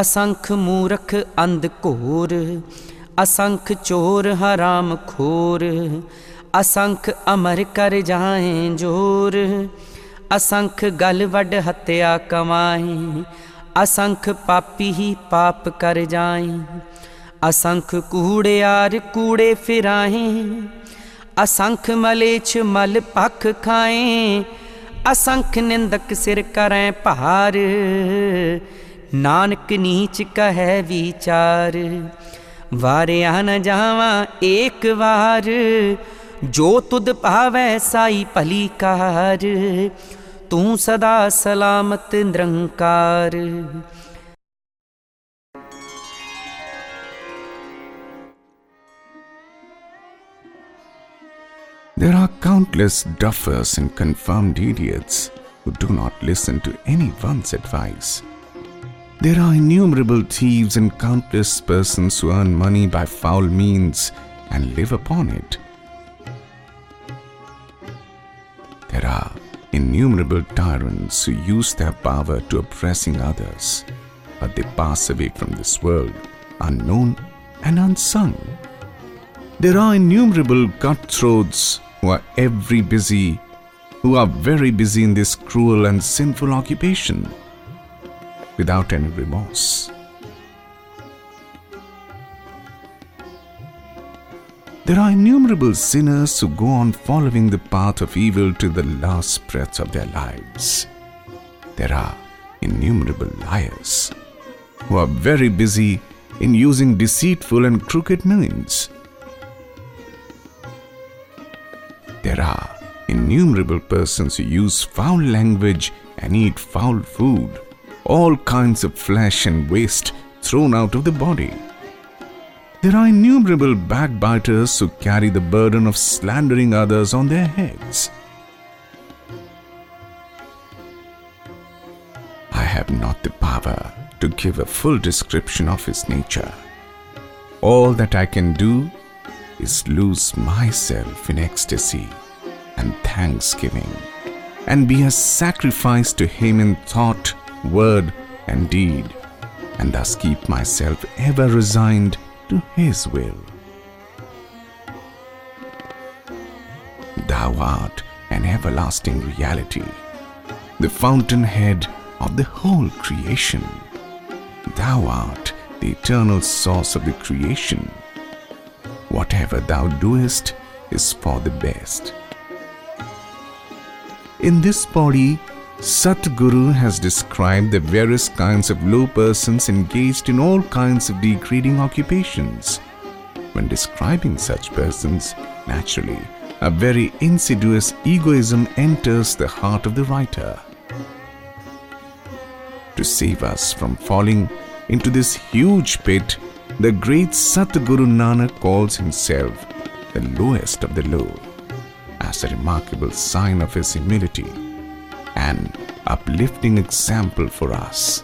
ਅਸੰਖ ਮੂਰਖ ਅੰਧ ਘੋਰ, ਅਸੰਖ ਚੋਰ ਹਰਾਮ ਖੋਰ, ਅਸੰਖ ਅਮਰ ਕਰ ਜਾਏ ਜੋਰ, ਅਸੰਖ ਗਲ ਵੱਡ ਹੱਤਿਆ ਕਮਾਏ, ਅਸੰਖ ਪਾਪੀ ਹੀ ਪਾਪ ਕਰ ਜਾਏ, ਅਸੰਖ ਕੂੜਿਆਰ ਕੂੜੇ ਫਿਰਾਏ, ਅਸੰਖ ਮਲੇਛ ਮਲ ਪਖ ਖਾਏ, ਅਸੰਖ ਨਿੰਦਕ ਸਿਰ ਕਰੈ ਭਾਰ ਨਾਨਕ ਨੀਚ ਕਹੈ ਵਿਚਾਰ ਵਾਰਿਆ ਨ ਜਾਵਾਂ ਏਕ ਵਾਰ ਜੋ ਤੁਧ ਭਾਵੈ ਸਾਈ ਭਲੀ ਕਾਰ ਤੂੰ ਸਦਾ ਸਲਾਮਤ ਨਿਰੰਕਾਰ There are countless duffers and confirmed idiots who do not listen to anyone's advice. There are innumerable thieves and countless persons who earn money by foul means and live upon it. There are innumerable tyrants who use their power to oppressing others, but they pass away from this world unknown and unsung. There are innumerable cutthroats who are every busy, who are very busy in this cruel and sinful occupation without any remorse. There are innumerable sinners who go on following the path of evil to the last breath of their lives. There are innumerable liars who are very busy in using deceitful and crooked means. There are innumerable persons who use foul language and eat foul food, all kinds of flesh and waste thrown out of the body. There are innumerable backbiters who carry the burden of slandering others on their heads. I have not the power to give a full description of his nature. All that I can do is lose myself in ecstasy and thanksgiving and be a sacrifice to him in thought, word, and deed, and thus keep myself ever resigned to his will. Thou art an everlasting reality, the fountainhead of the whole creation. Thou art the eternal source of the creation. Whatever thou doest is for the best. In this body, Satguru has described the various kinds of low persons engaged in all kinds of degrading occupations. When describing such persons, naturally, a very insidious egoism enters the heart of the writer. To save us from falling into this huge pit, the great Satguru Nanak calls himself the lowest of the low, as a remarkable sign of his humility and uplifting example for us.